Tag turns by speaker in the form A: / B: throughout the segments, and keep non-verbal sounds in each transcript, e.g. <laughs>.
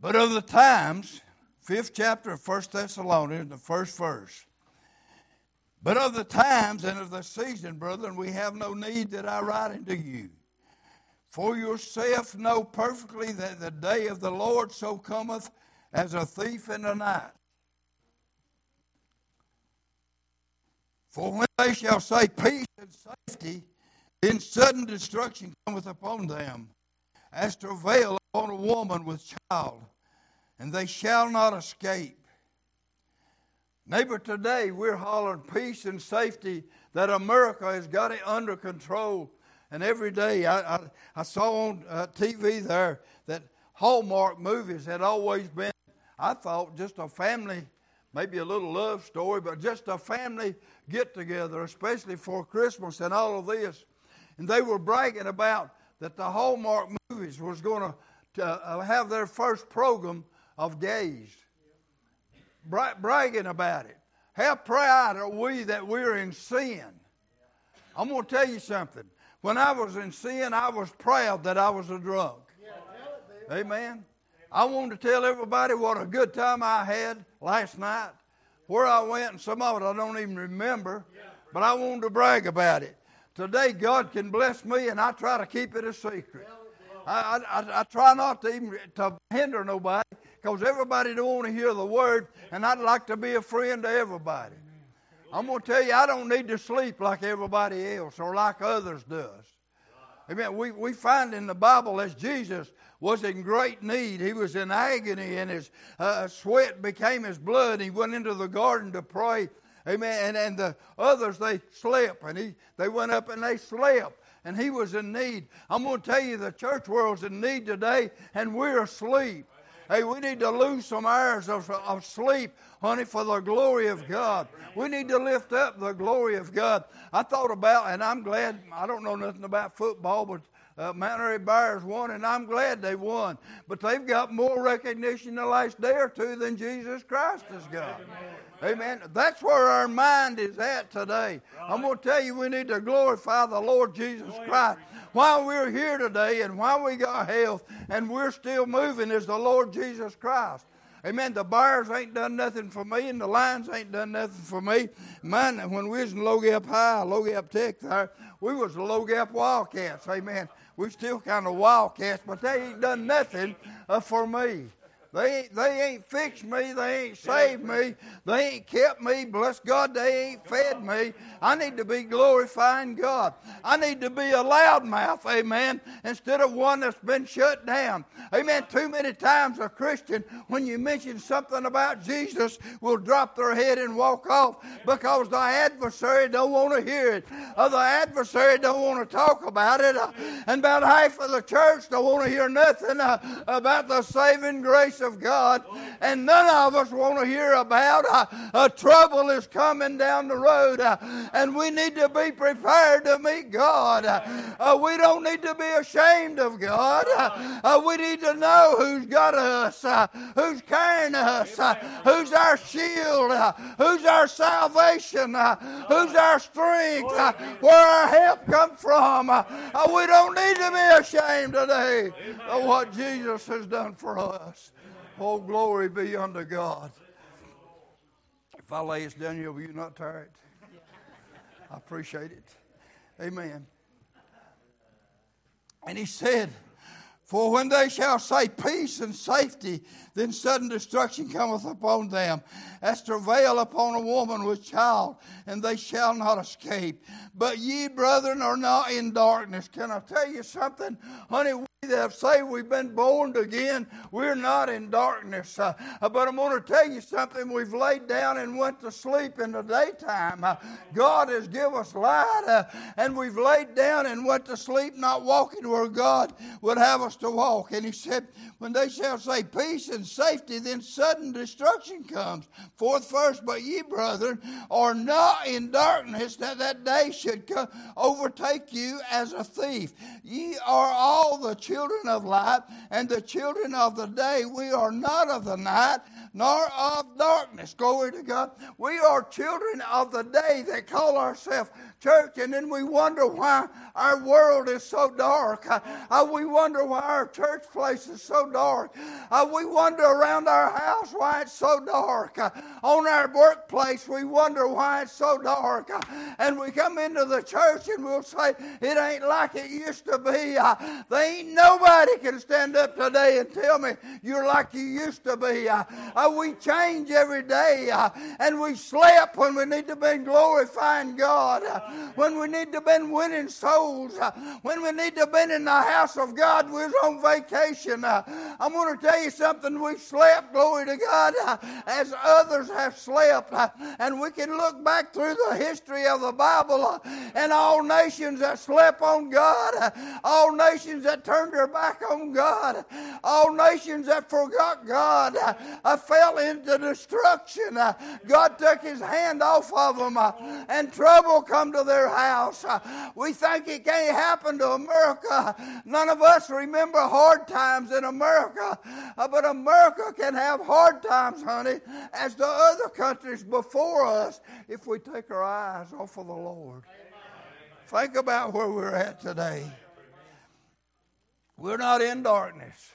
A: But of the times, fifth chapter of First Thessalonians, the first verse. But of the times and of the season, brethren, we have no need that I write unto you. For yourself know perfectly that the day of the Lord so cometh as a thief in the night. For when they shall say peace and safety, then sudden destruction cometh upon them, as travail upon a woman with child, and they shall not escape. Neighbor, today we're hollering peace and safety that America has got it under control. And every day I, I, I saw on uh, TV there that Hallmark movies had always been, I thought, just a family maybe a little love story, but just a family get together, especially for Christmas and all of this. And they were bragging about that the Hallmark movies was going to uh, have their first program of gays. Bra- bragging about it. How proud are we that we're in sin? I'm going to tell you something. When I was in sin, I was proud that I was a drunk. Amen. I wanted to tell everybody what a good time I had last night, where I went, and some of it I don't even remember, but I wanted to brag about it. Today, God can bless me, and I try to keep it a secret. I, I, I try not to even to hinder nobody because everybody don't want to hear the word, and I'd like to be a friend to everybody. I'm going to tell you, I don't need to sleep like everybody else or like others does. Amen. We, we find in the Bible as Jesus was in great need. He was in agony, and his uh, sweat became his blood. He went into the garden to pray. Amen. And, and the others, they slept, and he, they went up and they slept. And he was in need. I'm going to tell you, the church world's in need today, and we're asleep. Hey, we need to lose some hours of, of sleep, honey, for the glory of God. We need to lift up the glory of God. I thought about, and I'm glad, I don't know nothing about football, but uh, Mount Airy Bears won, and I'm glad they won. But they've got more recognition the last day or two than Jesus Christ has got. Amen. That's where our mind is at today. I'm going to tell you, we need to glorify the Lord Jesus Christ while we're here today and while we got health and we're still moving is the Lord Jesus Christ. Amen. The Bears ain't done nothing for me, and the Lions ain't done nothing for me. Mine, when we was in Low Gap High, Low Gap Tech there, we was the Low Gap Wildcats. Amen. We still kind of Wildcats, but they ain't done nothing uh, for me. They ain't, they ain't fixed me. They ain't saved me. They ain't kept me. Bless God, they ain't fed me. I need to be glorifying God. I need to be a loudmouth, amen, instead of one that's been shut down. Amen. Too many times a Christian, when you mention something about Jesus, will drop their head and walk off because the adversary don't want to hear it. Or the adversary don't want to talk about it. And about half of the church don't want to hear nothing uh, about the saving grace of God, and none of us want to hear about uh, uh, trouble is coming down the road, uh, and we need to be prepared to meet God. Uh, we don't need to be ashamed of God. Uh, we need to know who's got us, uh, who's carrying us, who's our shield, who's our salvation, who's our strength, where our help comes from. we don't need to be ashamed today of what Jesus has done for us. Oh, glory be unto God. If I lay this down here, will you not tired? I appreciate it. Amen. And he said, For when they shall say peace and safety, then sudden destruction cometh upon them, as travail upon a woman with child, and they shall not escape. But ye, brethren, are not in darkness. Can I tell you something? Honey, that say we've been born again, we're not in darkness. Uh, but I'm going to tell you something. We've laid down and went to sleep in the daytime. Uh, God has given us light, uh, and we've laid down and went to sleep, not walking where God would have us to walk. And He said, When they shall say peace and safety, then sudden destruction comes. Fourth verse, but ye, brethren, are not in darkness, that that day should come, overtake you as a thief. Ye are all the children children of light and the children of the day. We are not of the night nor of darkness. Glory to God. We are children of the day that call ourselves church, and then we wonder why our world is so dark. Uh, uh, we wonder why our church place is so dark. Uh, we wonder around our house why it's so dark. Uh, on our workplace, we wonder why it's so dark. Uh, and we come into the church and we'll say, it ain't like it used to be. Uh, there ain't nobody can stand up today and tell me you're like you used to be. we change every day, and we slept when we need to be glorifying God when we need to been winning souls, uh, when we need to been in the house of God, we was on vacation. Uh, I'm going to tell you something. We slept, glory to God, uh, as others have slept. And we can look back through the history of the Bible and all nations that slept on God, all nations that turned their back on God, all nations that forgot God, fell into destruction. God took his hand off of them, and trouble come to their house. Uh, we think it can't happen to America. None of us remember hard times in America, uh, but America can have hard times, honey, as the other countries before us if we take our eyes off of the Lord. Think about where we're at today. We're not in darkness.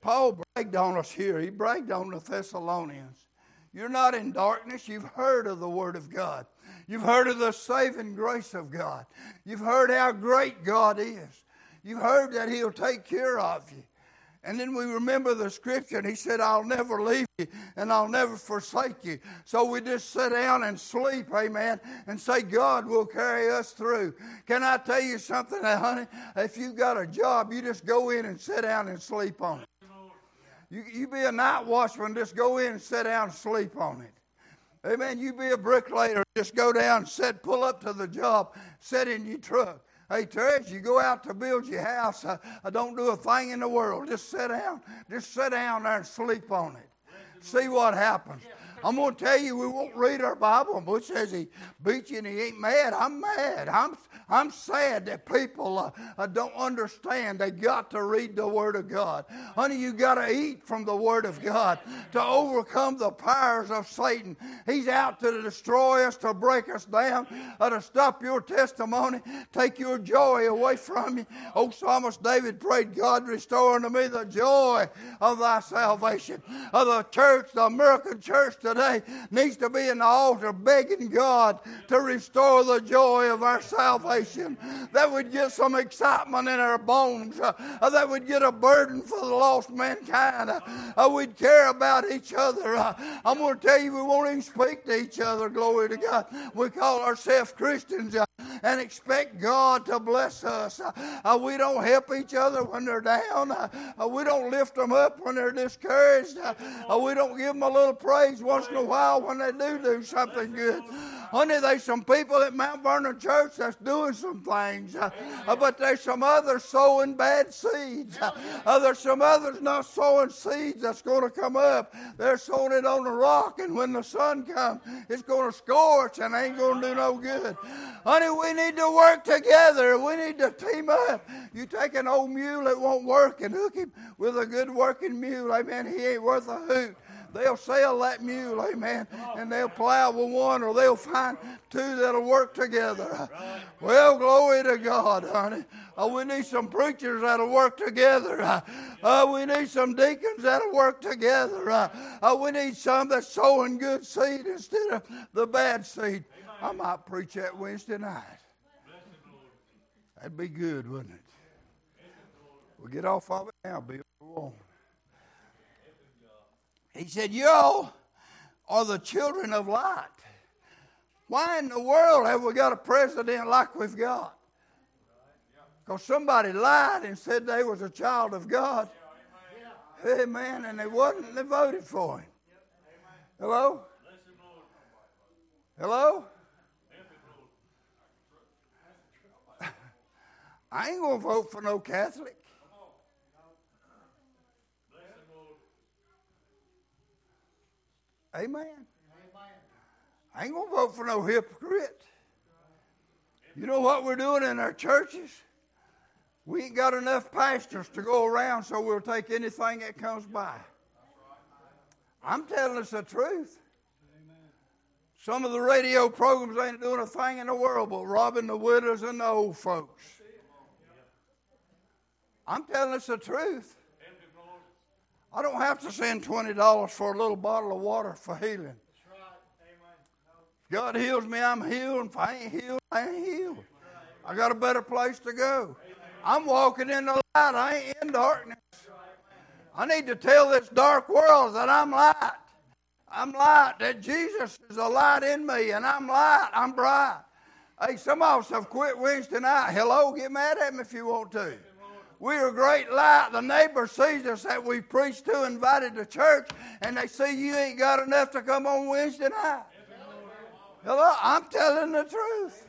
A: Paul bragged on us here. He bragged on the Thessalonians. You're not in darkness. You've heard of the Word of God. You've heard of the saving grace of God. You've heard how great God is. You've heard that He'll take care of you. And then we remember the scripture, and he said, I'll never leave you and I'll never forsake you. So we just sit down and sleep, amen, and say, God will carry us through. Can I tell you something, honey? If you've got a job, you just go in and sit down and sleep on it. You, you be a night watchman, just go in and sit down and sleep on it. Amen. You be a bricklayer, just go down, sit, pull up to the job, sit in your truck. Hey, Terry, you go out to build your house, I, I don't do a thing in the world. Just sit down. Just sit down there and sleep on it. See what happens. I'm going to tell you, we won't read our Bible. Bush says he beat you and he ain't mad. I'm mad. I'm, I'm sad that people uh, uh, don't understand. They got to read the Word of God. Honey, you got to eat from the Word of God to overcome the powers of Satan. He's out to destroy us, to break us down, uh, to stop your testimony, take your joy away from you. Oh, Psalmist David prayed, God, restore unto me the joy of thy salvation. Of the church, the American church today needs to be in the altar begging God to restore the joy of our salvation that would get some excitement in our bones, uh, that would get a burden for the lost mankind. Uh, we'd care about each other. Uh, I'm going to tell you, we won't even speak to each other. Glory to God. We call ourselves Christians uh, and expect God to bless us. Uh, we don't help each other when they're down. Uh, we don't lift them up when they're discouraged. we don't give them a little praise once in a while when they do do something good. Honey, there's some people at Mount Vernon Church that's doing some things, uh, but there's some others sowing bad seeds. Uh, there's some others not sowing seeds that's going to come up. They're sowing it on the rock, and when the sun comes, it's going to scorch and ain't going to do no good. Honey, we need to work together. We need to team up. You take an old mule that won't work and hook him with a good working mule. Amen. He ain't worth a hoot. They'll sell that mule, amen, and they'll plow with one or they'll find two that'll work together. Well, glory to God, honey. Oh, we need some preachers that'll work together. Uh, we need some deacons that'll work together. Uh, we need some that's sowing good seed instead of the bad seed. I might preach that Wednesday night. That'd be good, wouldn't it? We'll get off of it now, Bill. He said, Y'all are the children of light. Why in the world have we got a president like we've got? Because somebody lied and said they was a child of God. Amen. And they wasn't, they voted for him. Hello? Hello? <laughs> I ain't going to vote for no Catholic. Amen. I ain't going to vote for no hypocrite. You know what we're doing in our churches? We ain't got enough pastors to go around, so we'll take anything that comes by. I'm telling us the truth. Some of the radio programs ain't doing a thing in the world but robbing the widows and the old folks. I'm telling us the truth. I don't have to send $20 for a little bottle of water for healing. If God heals me, I'm healed. If I ain't healed, I ain't healed. I got a better place to go. I'm walking in the light. I ain't in darkness. I need to tell this dark world that I'm light. I'm light, that Jesus is a light in me, and I'm light, I'm bright. Hey, some of us have quit Wednesday night. Hello, get mad at me if you want to. We're a great light. The neighbor sees us that we preached to, invited to church, and they see you ain't got enough to come on Wednesday night. Hello, I'm telling the truth.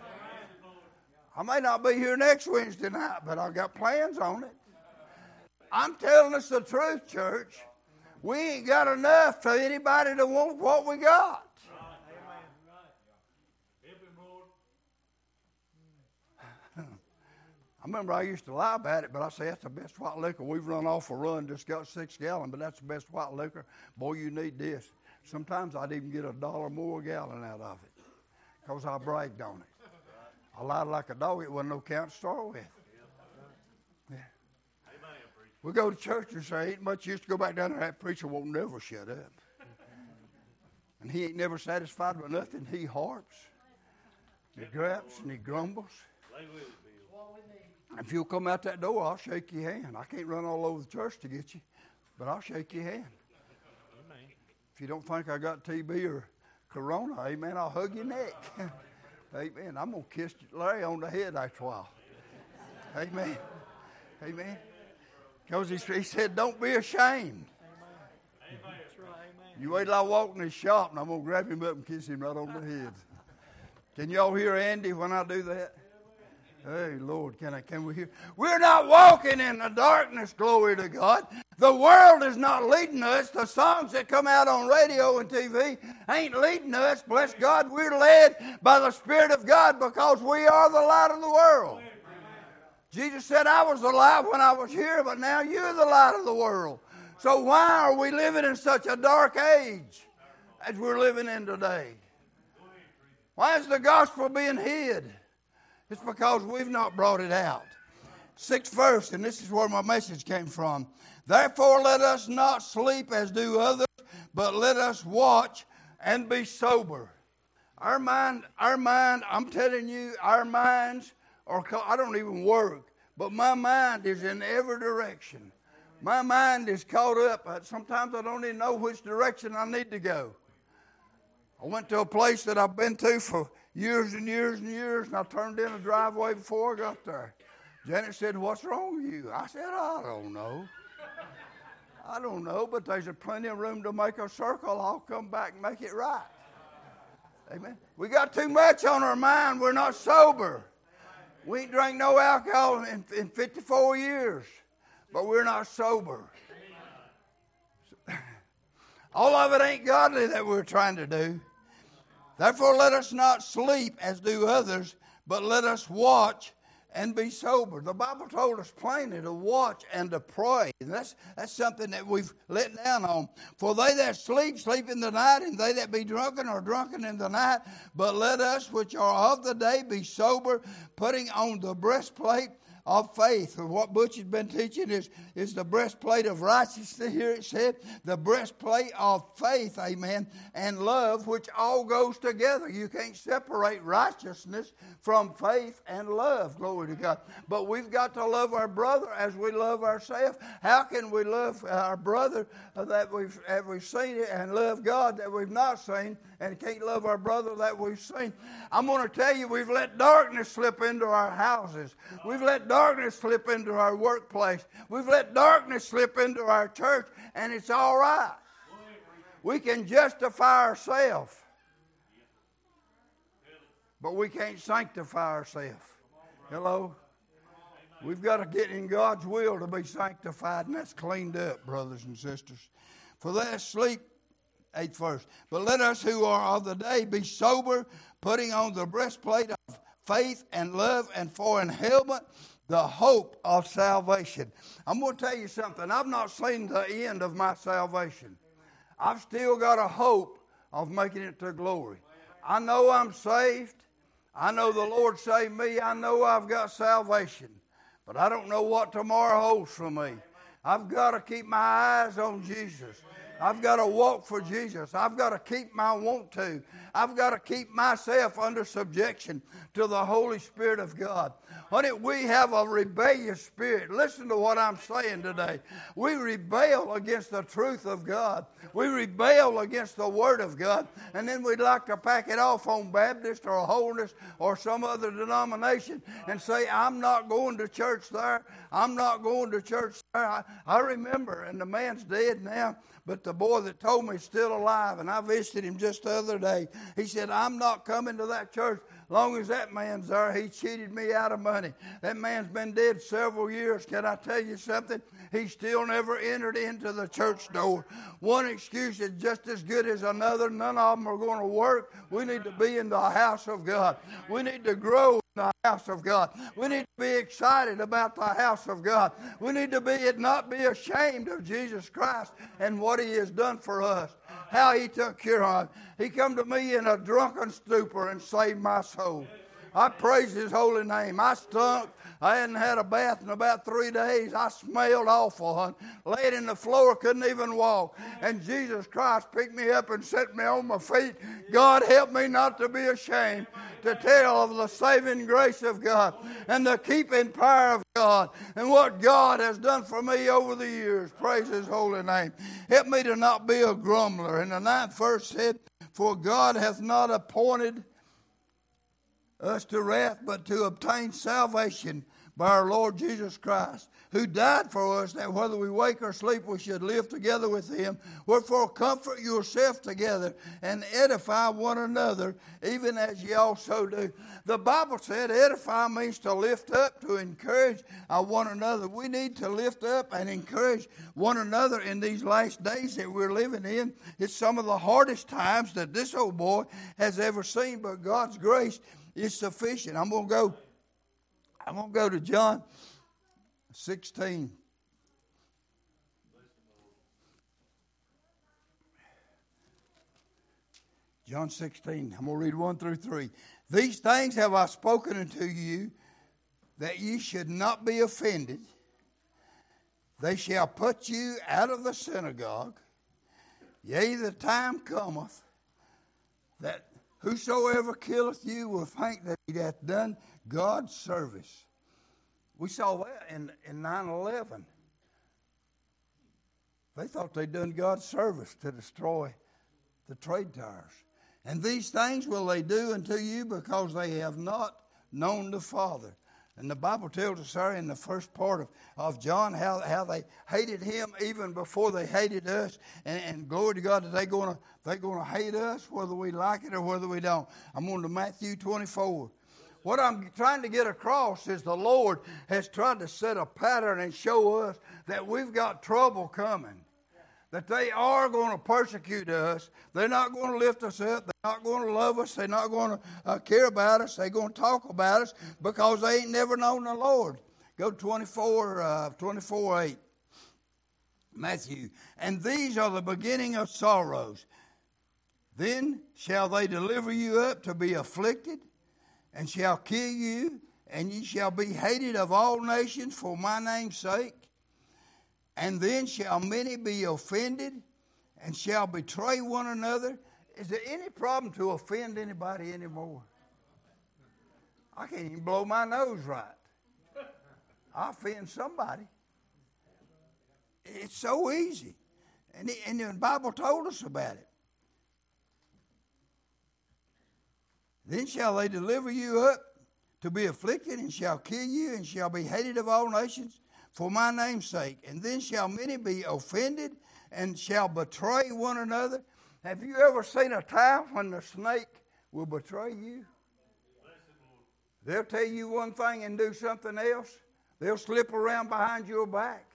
A: I may not be here next Wednesday night, but I've got plans on it. I'm telling us the truth, church. We ain't got enough for anybody to want what we got. I remember I used to lie about it, but I say that's the best white liquor. We've run off a run, just got six gallon, but that's the best white liquor. Boy, you need this. Sometimes I'd even get a dollar more a gallon out of it because I bragged on it. I lied like a dog. It wasn't no count to start with. We go to church and say, ain't much used to go back down there. That preacher won't never shut up. And he ain't never satisfied with nothing. He harps, he grabs, and he grumbles. If you'll come out that door, I'll shake your hand. I can't run all over the church to get you, but I'll shake your hand. Amen. If you don't think I got TB or corona, amen, I'll hug your neck. <laughs> amen. I'm going to kiss Larry on the head after a while. Amen. Amen. Because he, he said, don't be ashamed. Amen. You wait till I walk in his shop and I'm going to grab him up and kiss him right on the head. Can y'all hear Andy when I do that? Hey, Lord, can I can we hear? We're not walking in the darkness, glory to God. The world is not leading us. The songs that come out on radio and TV ain't leading us. Bless God, we're led by the Spirit of God because we are the light of the world. Jesus said, I was the light when I was here, but now you're the light of the world. So why are we living in such a dark age as we're living in today? Why is the gospel being hid? It's because we've not brought it out. Sixth verse, and this is where my message came from. Therefore, let us not sleep as do others, but let us watch and be sober. Our mind, our mind, I'm telling you, our minds or I don't even work, but my mind is in every direction. My mind is caught up. Sometimes I don't even know which direction I need to go. I went to a place that I've been to for years and years and years, and I turned in a driveway before I got there. Janet said, What's wrong with you? I said, I don't know. I don't know, but there's plenty of room to make a circle. I'll come back and make it right. Amen. We got too much on our mind. We're not sober. We ain't drank no alcohol in, in 54 years, but we're not sober. <laughs> All of it ain't godly that we're trying to do. Therefore, let us not sleep as do others, but let us watch and be sober. The Bible told us plainly to watch and to pray. And that's, that's something that we've let down on. For they that sleep, sleep in the night, and they that be drunken are drunken in the night. But let us which are of the day be sober, putting on the breastplate of faith. What Butch has been teaching is, is the breastplate of righteousness. Here it said, the breastplate of faith, amen, and love, which all goes together. You can't separate righteousness from faith and love. Glory to God. But we've got to love our brother as we love ourselves. How can we love our brother that we've, that we've seen it and love God that we've not seen and can't love our brother that we've seen? I'm going to tell you, we've let darkness slip into our houses. We've let darkness slip into our workplace. We've let darkness slip into our church, and it's all right. We can justify ourselves, but we can't sanctify ourselves. Hello? We've got to get in God's will to be sanctified, and that's cleaned up, brothers and sisters. For that sleep, eighth verse. But let us who are of the day be sober, putting on the breastplate of faith and love, and for an helmet the hope of salvation. I'm going to tell you something. I've not seen the end of my salvation. I've still got a hope of making it to glory. I know I'm saved. I know the Lord saved me. I know I've got salvation. But I don't know what tomorrow holds for me. I've got to keep my eyes on Jesus. I've got to walk for Jesus. I've got to keep my want to. I've got to keep myself under subjection to the Holy Spirit of God. Honey, we have a rebellious spirit. Listen to what I'm saying today. We rebel against the truth of God. We rebel against the Word of God. And then we'd like to pack it off on Baptist or Holiness or some other denomination and say, I'm not going to church there. I'm not going to church. I, I remember, and the man's dead now. But the boy that told me is still alive, and I visited him just the other day. He said, I'm not coming to that church long as that man's there. He cheated me out of money. That man's been dead several years. Can I tell you something? He still never entered into the church door. One excuse is just as good as another. None of them are going to work. We need to be in the house of God. We need to grow the house of God. We need to be excited about the house of God. We need to be not be ashamed of Jesus Christ and what He has done for us. How He took care of. He come to me in a drunken stupor and saved my soul. I praise His holy name. I stunk. I hadn't had a bath in about three days. I smelled awful. Laid in the floor, couldn't even walk. And Jesus Christ picked me up and set me on my feet. God help me not to be ashamed to tell of the saving grace of God and the keeping power of God and what God has done for me over the years. Praise His holy name. Help me to not be a grumbler. And the ninth verse said, For God hath not appointed us to wrath, but to obtain salvation by our Lord Jesus Christ, who died for us, that whether we wake or sleep, we should live together with him. Wherefore, comfort yourself together and edify one another, even as ye also do. The Bible said edify means to lift up, to encourage uh, one another. We need to lift up and encourage one another in these last days that we're living in. It's some of the hardest times that this old boy has ever seen, but God's grace is sufficient. I'm going to go. I'm going to go to John 16. John 16. I'm going to read 1 through 3. These things have I spoken unto you, that ye should not be offended. They shall put you out of the synagogue. Yea, the time cometh that Whosoever killeth you will think that he hath done God's service. We saw that in, in 9 11. They thought they'd done God's service to destroy the trade towers. And these things will they do unto you because they have not known the Father. And the Bible tells us there in the first part of, of John how, how they hated him even before they hated us. And, and glory to God that they're going to they're gonna hate us whether we like it or whether we don't. I'm going to Matthew 24. What I'm trying to get across is the Lord has tried to set a pattern and show us that we've got trouble coming that they are going to persecute us. They're not going to lift us up. They're not going to love us. They're not going to uh, care about us. They're going to talk about us because they ain't never known the Lord. Go 24, uh, 24 8. Matthew. And these are the beginning of sorrows. Then shall they deliver you up to be afflicted, and shall kill you, and ye shall be hated of all nations for my name's sake. And then shall many be offended and shall betray one another. Is there any problem to offend anybody anymore? I can't even blow my nose right. I offend somebody. It's so easy. And, the, and the Bible told us about it. Then shall they deliver you up to be afflicted, and shall kill you, and shall be hated of all nations for my name's sake. And then shall many be offended and shall betray one another. Have you ever seen a time when the snake will betray you? They'll tell you one thing and do something else. They'll slip around behind your back.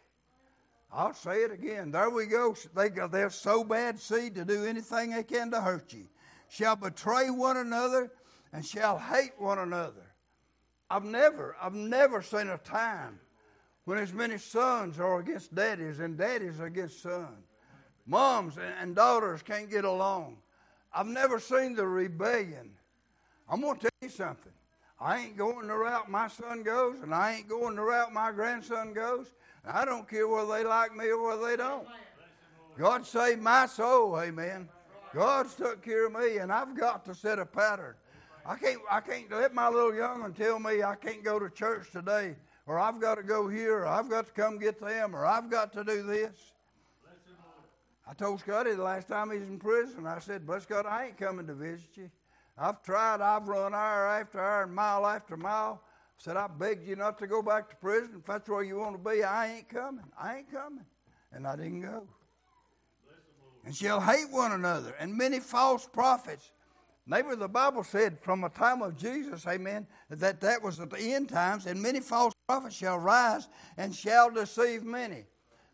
A: I'll say it again. There we go. They, they're so bad seed to do anything they can to hurt you. Shall betray one another and shall hate one another. I've never, I've never seen a time when as many sons are against daddies and daddies against sons. Moms and daughters can't get along. I've never seen the rebellion. I'm going to tell you something. I ain't going the route my son goes, and I ain't going the route my grandson goes. I don't care whether they like me or whether they don't. God saved my soul, amen. God's took care of me, and I've got to set a pattern. I can't, I can't let my little young one tell me I can't go to church today, or I've got to go here, or I've got to come get them, or I've got to do this. I told Scotty the last time he was in prison, I said, Bless God, I ain't coming to visit you. I've tried, I've run hour after hour and mile after mile. I said, I begged you not to go back to prison. If that's where you want to be, I ain't coming. I ain't coming. And I didn't go. And shall hate one another, and many false prophets Maybe the Bible said from the time of Jesus, amen, that that was at the end times, and many false prophets shall rise and shall deceive many.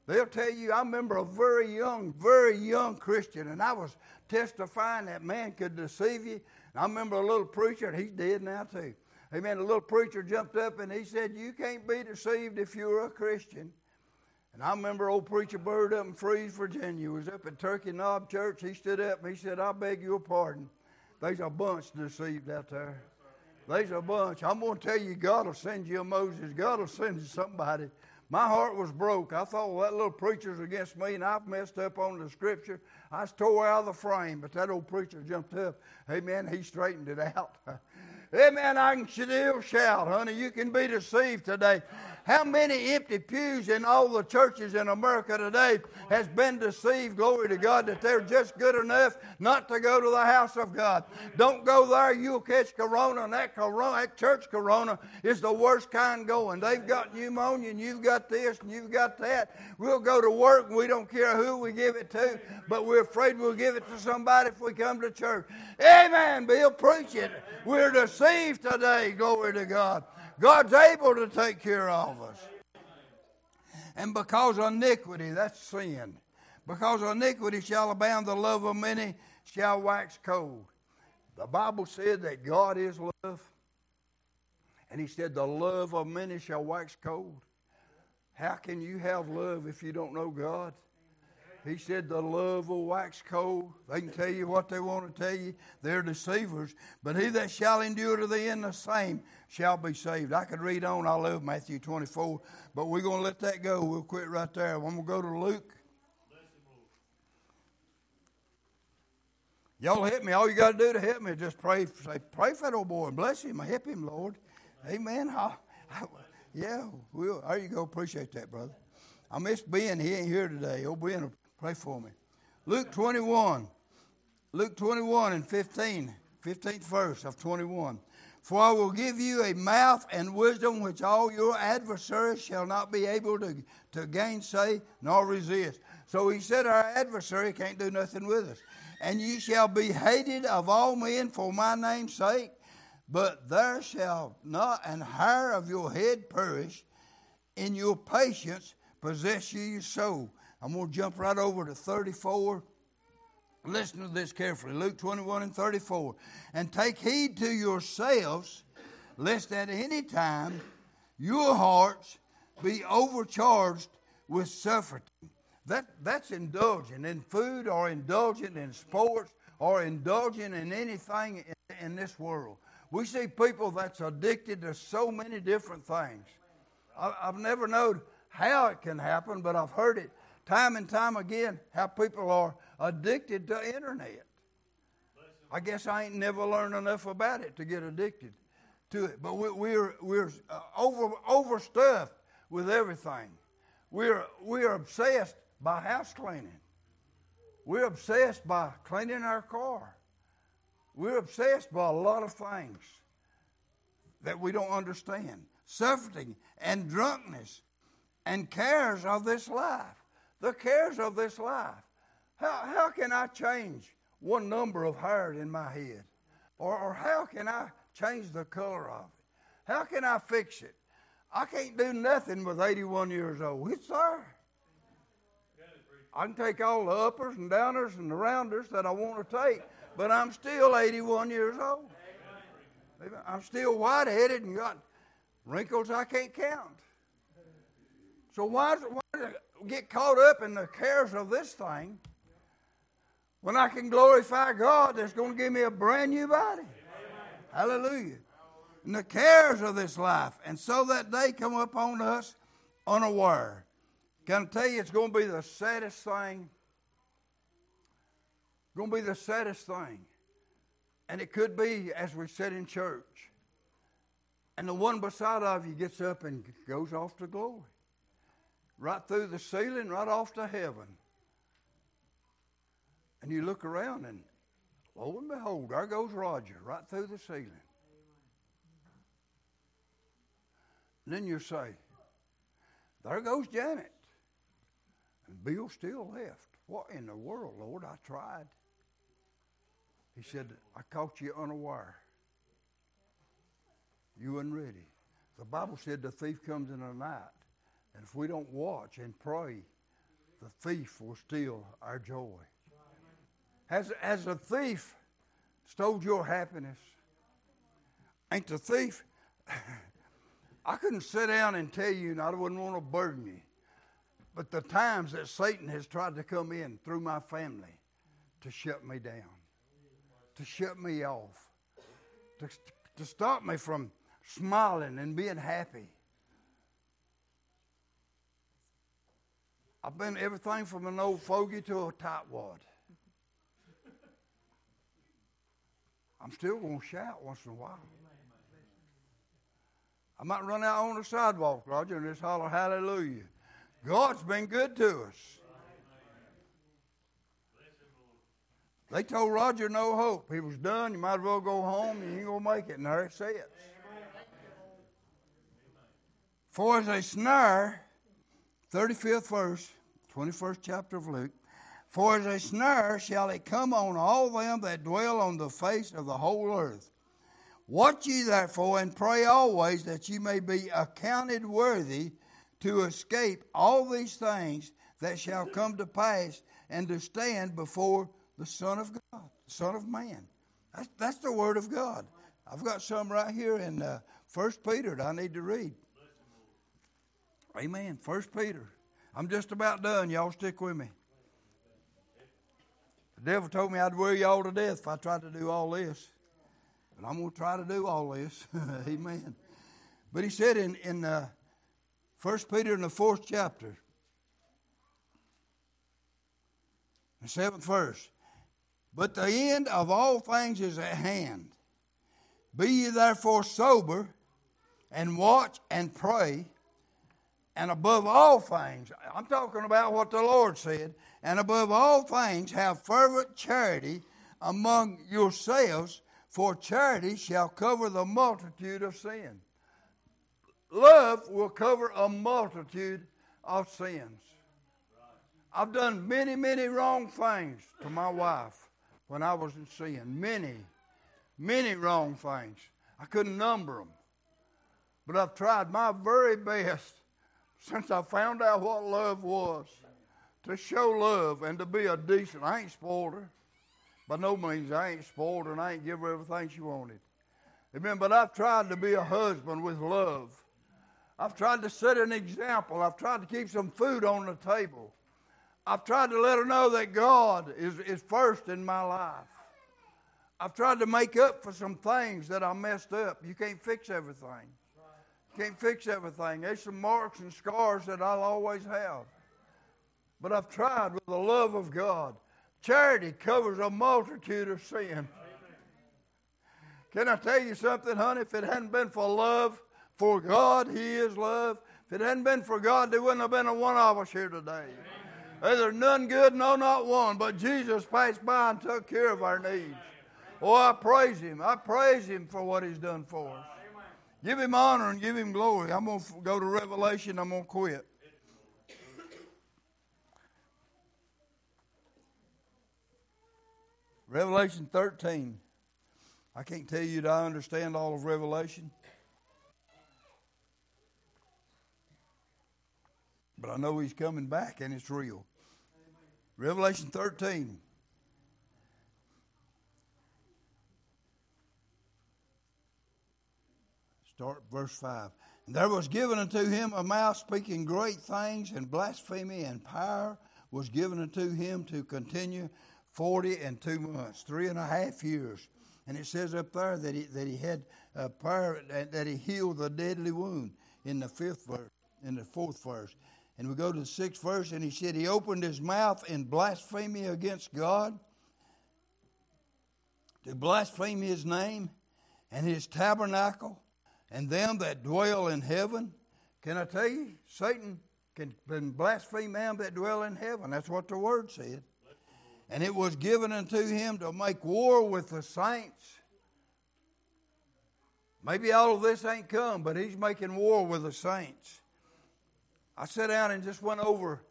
A: They'll tell you, I remember a very young, very young Christian, and I was testifying that man could deceive you. And I remember a little preacher, and he's dead now too. Amen. A little preacher jumped up and he said, You can't be deceived if you're a Christian. And I remember old preacher Bird up in Fries, Virginia, was up at Turkey Knob Church. He stood up and he said, I beg your pardon. There's a bunch deceived out there. There's a bunch. I'm going to tell you, God will send you a Moses. God will send you somebody. My heart was broke. I thought, well, that little preacher's against me, and I've messed up on the scripture. I was tore out of the frame, but that old preacher jumped up. Amen. He straightened it out. <laughs> Amen. I can still shout, honey. You can be deceived today. How many empty pews in all the churches in America today has been deceived, glory to God, that they're just good enough not to go to the house of God. Don't go there, you'll catch corona, and that corona, that church corona is the worst kind going. They've got pneumonia, and you've got this, and you've got that. We'll go to work, and we don't care who we give it to, but we're afraid we'll give it to somebody if we come to church. Amen, Bill, preach it. We're deceived today, glory to God. God's able to take care of us. And because iniquity, that's sin. Because iniquity shall abound, the love of many shall wax cold. The Bible said that God is love. And He said, the love of many shall wax cold. How can you have love if you don't know God? He said the love will wax cold. They can tell you what they want to tell you. They're deceivers. But he that shall endure to the end, the same shall be saved. I could read on. I love Matthew 24, but we're going to let that go. We'll quit right there. I'm going to go to Luke. Y'all help me. All you got to do to help me is just pray. Say, pray for that old boy and bless him. Help him, Lord. Amen. I, I, yeah, we'll, there you go. Appreciate that, brother. I miss Ben. He ain't here today. Old Ben Pray for me. Luke 21. Luke 21 and 15. 15th verse of 21. For I will give you a mouth and wisdom which all your adversaries shall not be able to, to gainsay nor resist. So he said, Our adversary can't do nothing with us. And ye shall be hated of all men for my name's sake, but there shall not an hair of your head perish. In your patience possess ye your soul. I'm going to jump right over to 34. Listen to this carefully Luke 21 and 34. And take heed to yourselves, lest at any time your hearts be overcharged with surfeiting. That, that's indulging in food or indulging in sports or indulging in anything in, in this world. We see people that's addicted to so many different things. I, I've never known how it can happen, but I've heard it time and time again how people are addicted to internet. I guess I ain't never learned enough about it to get addicted to it. But we, we're we're uh, over overstuffed with everything. We're we're obsessed by house cleaning. We're obsessed by cleaning our car. We're obsessed by a lot of things that we don't understand. Surfeiting and drunkenness and cares of this life the cares of this life. How, how can I change one number of hairs in my head? Or, or how can I change the color of it? How can I fix it? I can't do nothing with 81 years old. It's there. I can take all the uppers and downers and the rounders that I want to take, but I'm still 81 years old. I'm still white headed and got Wrinkles I can't count. So why, why get caught up in the cares of this thing when I can glorify God that's going to give me a brand new body? Hallelujah. And the cares of this life. And so that day come upon us unaware. Can I tell you it's going to be the saddest thing? Going to be the saddest thing. And it could be as we sit in church. And the one beside of you gets up and goes off to glory. Right through the ceiling, right off to heaven. And you look around and lo and behold, there goes Roger right through the ceiling. And then you say, there goes Janet. And Bill still left. What in the world, Lord? I tried. He said, I caught you unaware. You weren't ready. The Bible said the thief comes in the night. And if we don't watch and pray, the thief will steal our joy. Has, has the thief stole your happiness? Ain't the thief? <laughs> I couldn't sit down and tell you, and I wouldn't want to burden you. But the times that Satan has tried to come in through my family to shut me down, to shut me off, to, to stop me from smiling and being happy. I've been everything from an old fogey to a tightwad. I'm still going to shout once in a while. I might run out on the sidewalk, Roger, and just holler hallelujah. God's been good to us. They told Roger no hope. He was done. You might as well go home. You ain't going to make it. And there it sits. For as a snare, 35th verse, 21st chapter of Luke, for as a snare shall it come on all them that dwell on the face of the whole earth. Watch ye therefore and pray always that ye may be accounted worthy to escape all these things that shall come to pass and to stand before the Son of God, the Son of Man. That's, that's the Word of God. I've got some right here in uh, 1 Peter that I need to read. Amen. 1 Peter. I'm just about done. Y'all stick with me. The devil told me I'd wear y'all to death if I tried to do all this. But I'm going to try to do all this. <laughs> Amen. But he said in, in uh, 1 Peter in the fourth chapter, the seventh verse, but the end of all things is at hand. Be ye therefore sober and watch and pray. And above all things, I'm talking about what the Lord said, and above all things, have fervent charity among yourselves for charity shall cover the multitude of sin. Love will cover a multitude of sins. I've done many, many wrong things to my wife when I was in sin. Many, many wrong things. I couldn't number them. But I've tried my very best since I found out what love was to show love and to be a decent. I ain't spoiled her. By no means, I ain't spoiled her and I ain't give her everything she wanted. Amen. But I've tried to be a husband with love. I've tried to set an example. I've tried to keep some food on the table. I've tried to let her know that God is, is first in my life. I've tried to make up for some things that I messed up. You can't fix everything. Can't fix everything. There's some marks and scars that I'll always have. But I've tried with the love of God Charity covers a multitude of sin. Can I tell you something, honey? If it hadn't been for love, for God, He is love. If it hadn't been for God, there wouldn't have been a one of us here today. There's none good, no, not one. But Jesus passed by and took care of our needs. Oh, I praise Him. I praise Him for what He's done for us. Give Him honor and give Him glory. I'm going to go to Revelation. I'm going to quit. Revelation 13. I can't tell you that I understand all of Revelation. But I know he's coming back and it's real. Revelation 13. Start verse 5. There was given unto him a mouth speaking great things, and blasphemy and power was given unto him to continue forty and two months, three and a half years. And it says up there that he that he had a power that he healed the deadly wound in the fifth verse, in the fourth verse. And we go to the sixth verse, and he said he opened his mouth in blasphemy against God, to blaspheme his name and his tabernacle and them that dwell in heaven. Can I tell you, Satan can, blaspheme them that dwell in heaven. That's what the word said. And it was given unto him to make war with the saints. Maybe all of this ain't come, but he's making war with the saints. I sat down and just went over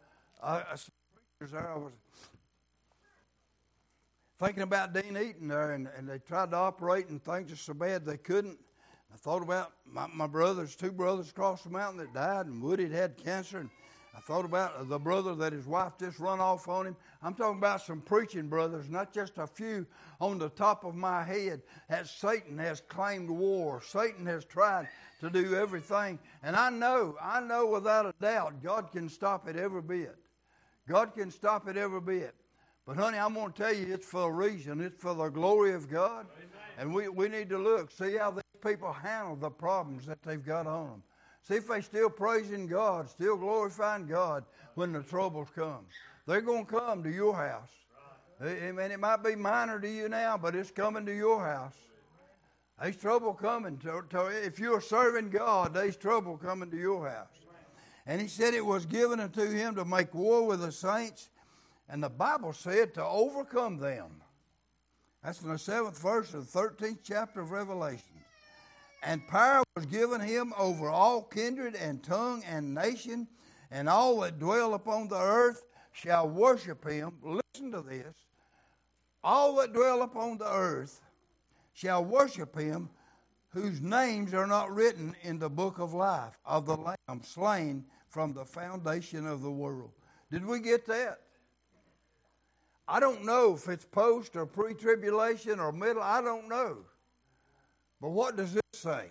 A: uh, there. I was thinking about Dean Eaton there, and, and they tried to operate, and things are so bad they couldn't. I thought about my, my brothers, two brothers across the mountain that died, and Woody had cancer. And I thought about the brother that his wife just run off on him. I'm talking about some preaching brothers, not just a few on the top of my head. As Satan has claimed war, Satan has tried to do everything. And I know, I know without a doubt, God can stop it every bit. God can stop it every bit. But, honey, I'm going to tell you it's for a reason. It's for the glory of God. Amen. And we, we need to look, see how these people handle the problems that they've got on them. See if they're still praising God, still glorifying God when the troubles come. They're going to come to your house. Amen. It might be minor to you now, but it's coming to your house. There's trouble coming. To, to, if you're serving God, there's trouble coming to your house. And he said it was given unto him to make war with the saints, and the Bible said to overcome them. That's in the seventh verse of the 13th chapter of Revelation. And power was given him over all kindred and tongue and nation, and all that dwell upon the earth shall worship him. Listen to this. All that dwell upon the earth shall worship him whose names are not written in the book of life of the Lamb slain from the foundation of the world. Did we get that? I don't know if it's post or pre tribulation or middle, I don't know. But what does it say?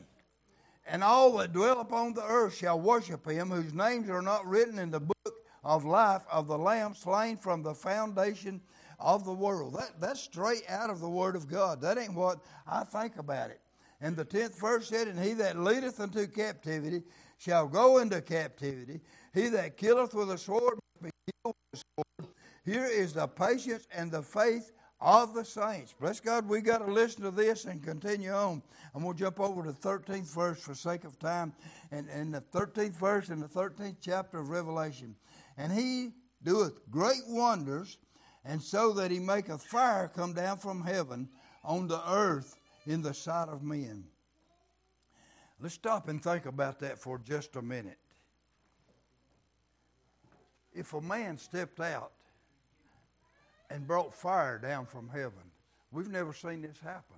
A: And all that dwell upon the earth shall worship him, whose names are not written in the book of life of the Lamb slain from the foundation of the world. That, that's straight out of the Word of God. That ain't what I think about it. And the tenth verse said, And he that leadeth unto captivity shall go into captivity. He that killeth with a sword must be killed with a sword. Here is the patience and the faith of the saints. Bless God, we got to listen to this and continue on. I'm going to jump over to the 13th verse for sake of time. And, and the 13th verse in the 13th chapter of Revelation. And he doeth great wonders and so that he maketh fire come down from heaven on the earth in the sight of men. Let's stop and think about that for just a minute. If a man stepped out and brought fire down from heaven, we've never seen this happen.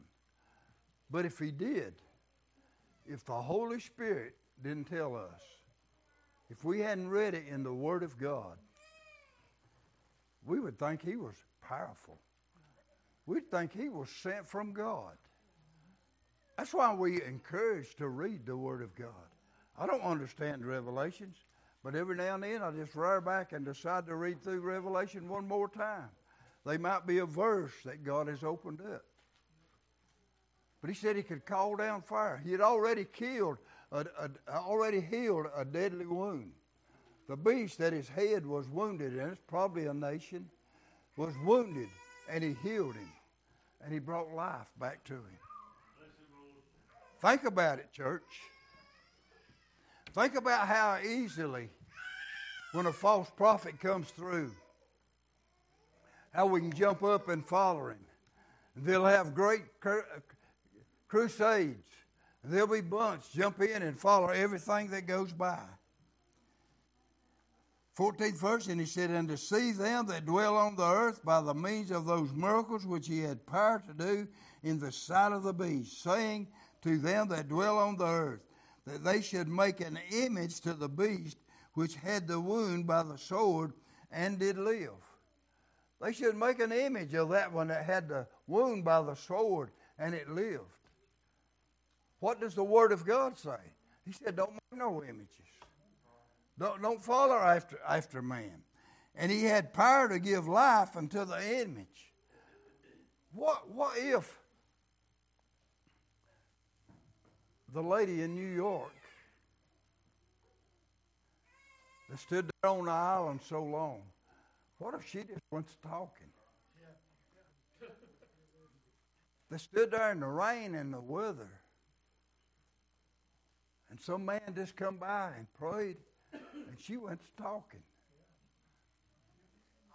A: But if he did, if the Holy Spirit didn't tell us, if we hadn't read it in the Word of God, we would think he was powerful. We'd think he was sent from God. That's why we encourage to read the Word of God. I don't understand Revelations, but every now and then I just rear back and decide to read through Revelation one more time. They might be a verse that God has opened up. But he said he could call down fire. He had already killed, a, a, already healed a deadly wound. The beast that his head was wounded, and it's probably a nation, was wounded, and he healed him, and he brought life back to him. Think about it, church. Think about how easily, when a false prophet comes through, how we can jump up and follow him. They'll have great crusades. There'll be bunch jump in and follow everything that goes by. 14th verse, and he said, And to see them that dwell on the earth by the means of those miracles which he had power to do in the sight of the beast, saying to them that dwell on the earth, that they should make an image to the beast which had the wound by the sword and did live. They should make an image of that one that had the wound by the sword and it lived. What does the Word of God say? He said, Don't make no images. Don't, don't follow after, after man. And he had power to give life unto the image. What, what if the lady in New York that stood there on the island so long, what if she just wants talking? They stood there in the rain and the weather. And some man just come by and prayed, and she went talking.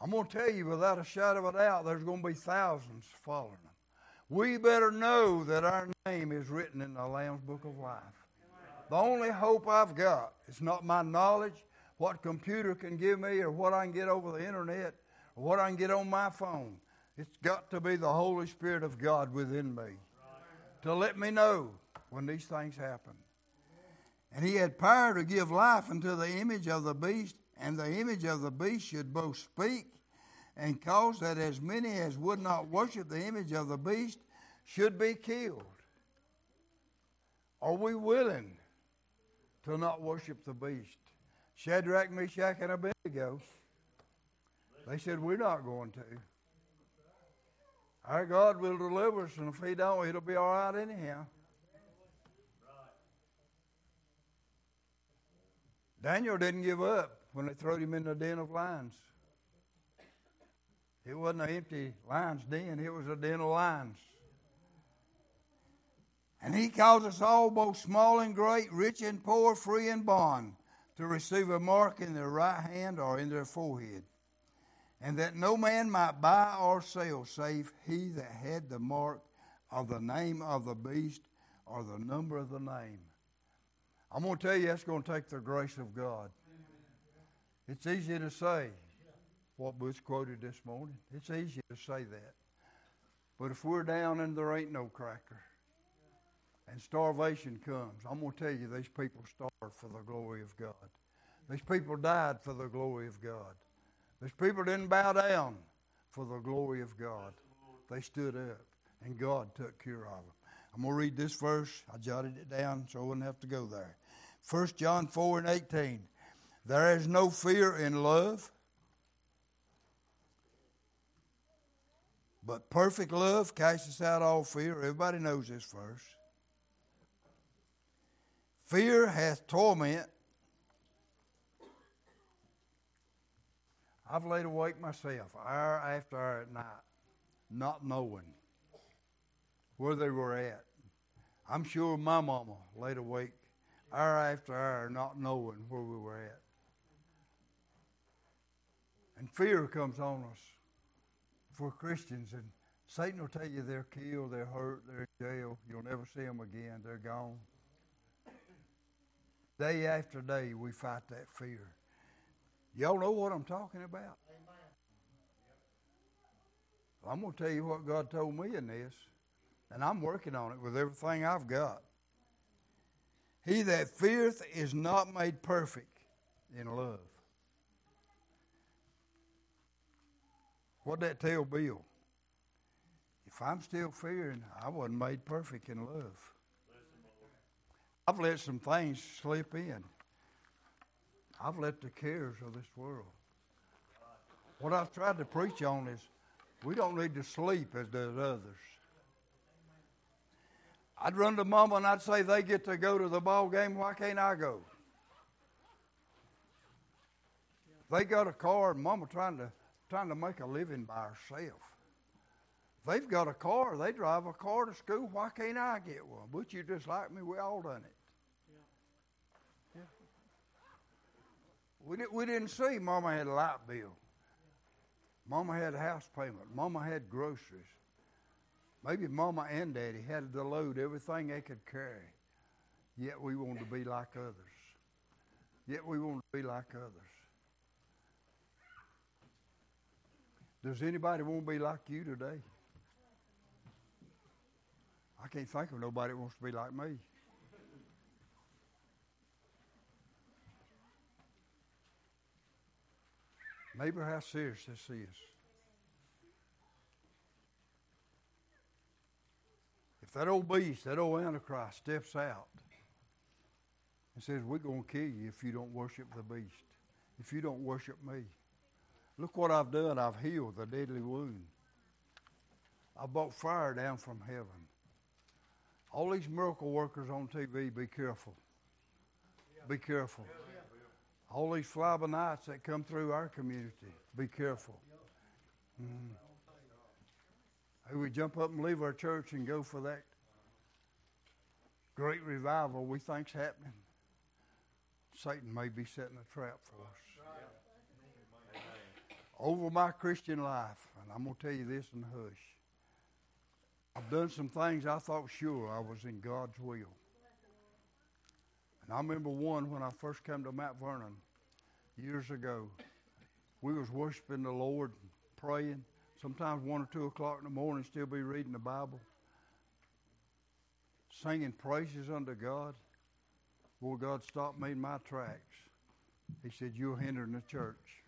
A: I'm going to tell you without a shadow of a doubt, there's going to be thousands following them. We better know that our name is written in the Lamb's Book of Life. The only hope I've got is not my knowledge, what computer can give me, or what I can get over the internet, or what I can get on my phone. It's got to be the Holy Spirit of God within me to let me know when these things happen. And he had power to give life unto the image of the beast, and the image of the beast should both speak and cause that as many as would not worship the image of the beast should be killed. Are we willing to not worship the beast? Shadrach, Meshach, and Abednego, they said, We're not going to. Our God will deliver us, and if He don't, it'll be all right anyhow. Daniel didn't give up when they threw him in the den of lions. It wasn't an empty lion's den, it was a den of lions. And he calls us all, both small and great, rich and poor, free and bond, to receive a mark in their right hand or in their forehead and that no man might buy or sell save he that had the mark of the name of the beast or the number of the name. I'm going to tell you that's going to take the grace of God. It's easy to say what Butch quoted this morning. It's easy to say that. But if we're down and there ain't no cracker and starvation comes, I'm going to tell you these people starved for the glory of God. These people died for the glory of God. These people didn't bow down for the glory of God. They stood up, and God took care of them. I'm going to read this verse. I jotted it down so I wouldn't have to go there. 1 John 4 and 18. There is no fear in love, but perfect love casts out all fear. Everybody knows this verse. Fear hath torment, I've laid awake myself, hour after hour at night, not knowing where they were at. I'm sure my mama laid awake hour after hour, not knowing where we were at. And fear comes on us for Christians, and Satan will tell you they're killed, they're hurt, they're in jail, you'll never see them again, they're gone. Day after day, we fight that fear. Y'all know what I'm talking about? I'm going to tell you what God told me in this, and I'm working on it with everything I've got. He that feareth is not made perfect in love. What'd that tell Bill? If I'm still fearing, I wasn't made perfect in love. I've let some things slip in. I've let the cares of this world. What I've tried to preach on is we don't need to sleep as does others. I'd run to mama and I'd say they get to go to the ball game. Why can't I go? They got a car and mama trying to trying to make a living by herself. They've got a car. They drive a car to school. Why can't I get one? But you just like me. We all done it. We, did, we didn't see Mama had a light bill. Mama had a house payment. Mama had groceries. Maybe Mama and Daddy had to load everything they could carry. Yet we want to be like others. Yet we want to be like others. Does anybody want to be like you today? I can't think of nobody that wants to be like me. Neighbor, how serious this is. If that old beast, that old Antichrist steps out, and says, We're going to kill you if you don't worship the beast, if you don't worship me. Look what I've done. I've healed the deadly wound. I brought fire down from heaven. All these miracle workers on TV, be careful. Be careful. All these fly by nights that come through our community, be careful. Mm. Hey, we jump up and leave our church and go for that great revival we think's happening. Satan may be setting a trap for us. Over my Christian life, and I'm going to tell you this in hush. I've done some things I thought sure I was in God's will. And I remember one when I first came to Mount Vernon years ago. We was worshiping the Lord, praying. Sometimes one or two o'clock in the morning, still be reading the Bible, singing praises unto God. Well, God stopped me in my tracks. He said, You're hindering the church.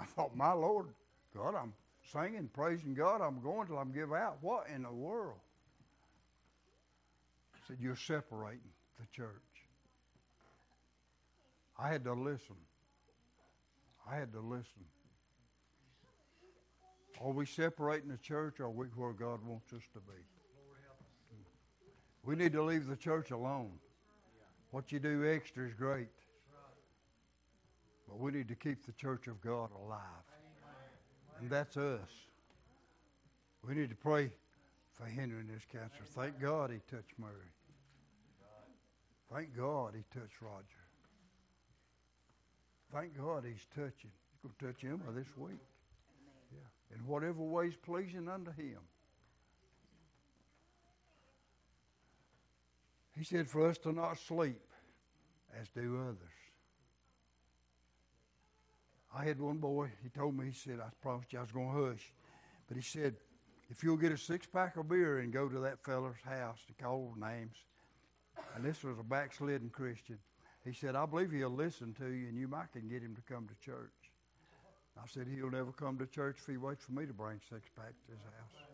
A: I thought, My Lord, God, I'm singing, praising God. I'm going till I'm give out. What in the world? He said, You're separating the church. I had to listen. I had to listen. Are we separating the church or are we where God wants us to be? We need to leave the church alone. What you do extra is great. But we need to keep the church of God alive. And that's us. We need to pray for hindering his cancer. Thank God he touched Mary. Thank God he touched Roger. Thank God he's touching. He's going to touch him this week. Yeah. In whatever way is pleasing unto him. He said for us to not sleep as do others. I had one boy, he told me, he said, I promised you I was going to hush. But he said, if you'll get a six pack of beer and go to that feller's house to call names, and this was a backslidden Christian, he said, I believe he'll listen to you and you might can get him to come to church. I said, he'll never come to church if he waits for me to bring six pack to his house.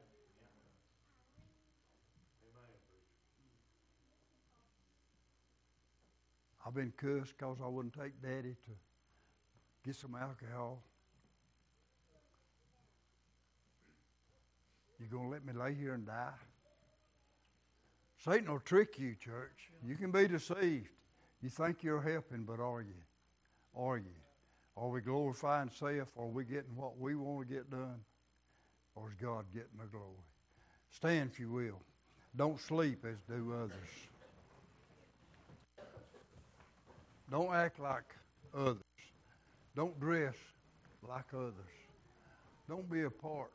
A: I've been cussed because I wouldn't take Daddy to get some alcohol. You gonna let me lay here and die? Satan will trick you, church. You can be deceived. You think you're helping, but are you? Are you? Are we glorifying self? Are we getting what we want to get done? Or is God getting the glory? Stand, if you will. Don't sleep as do others. Don't act like others. Don't dress like others. Don't be a part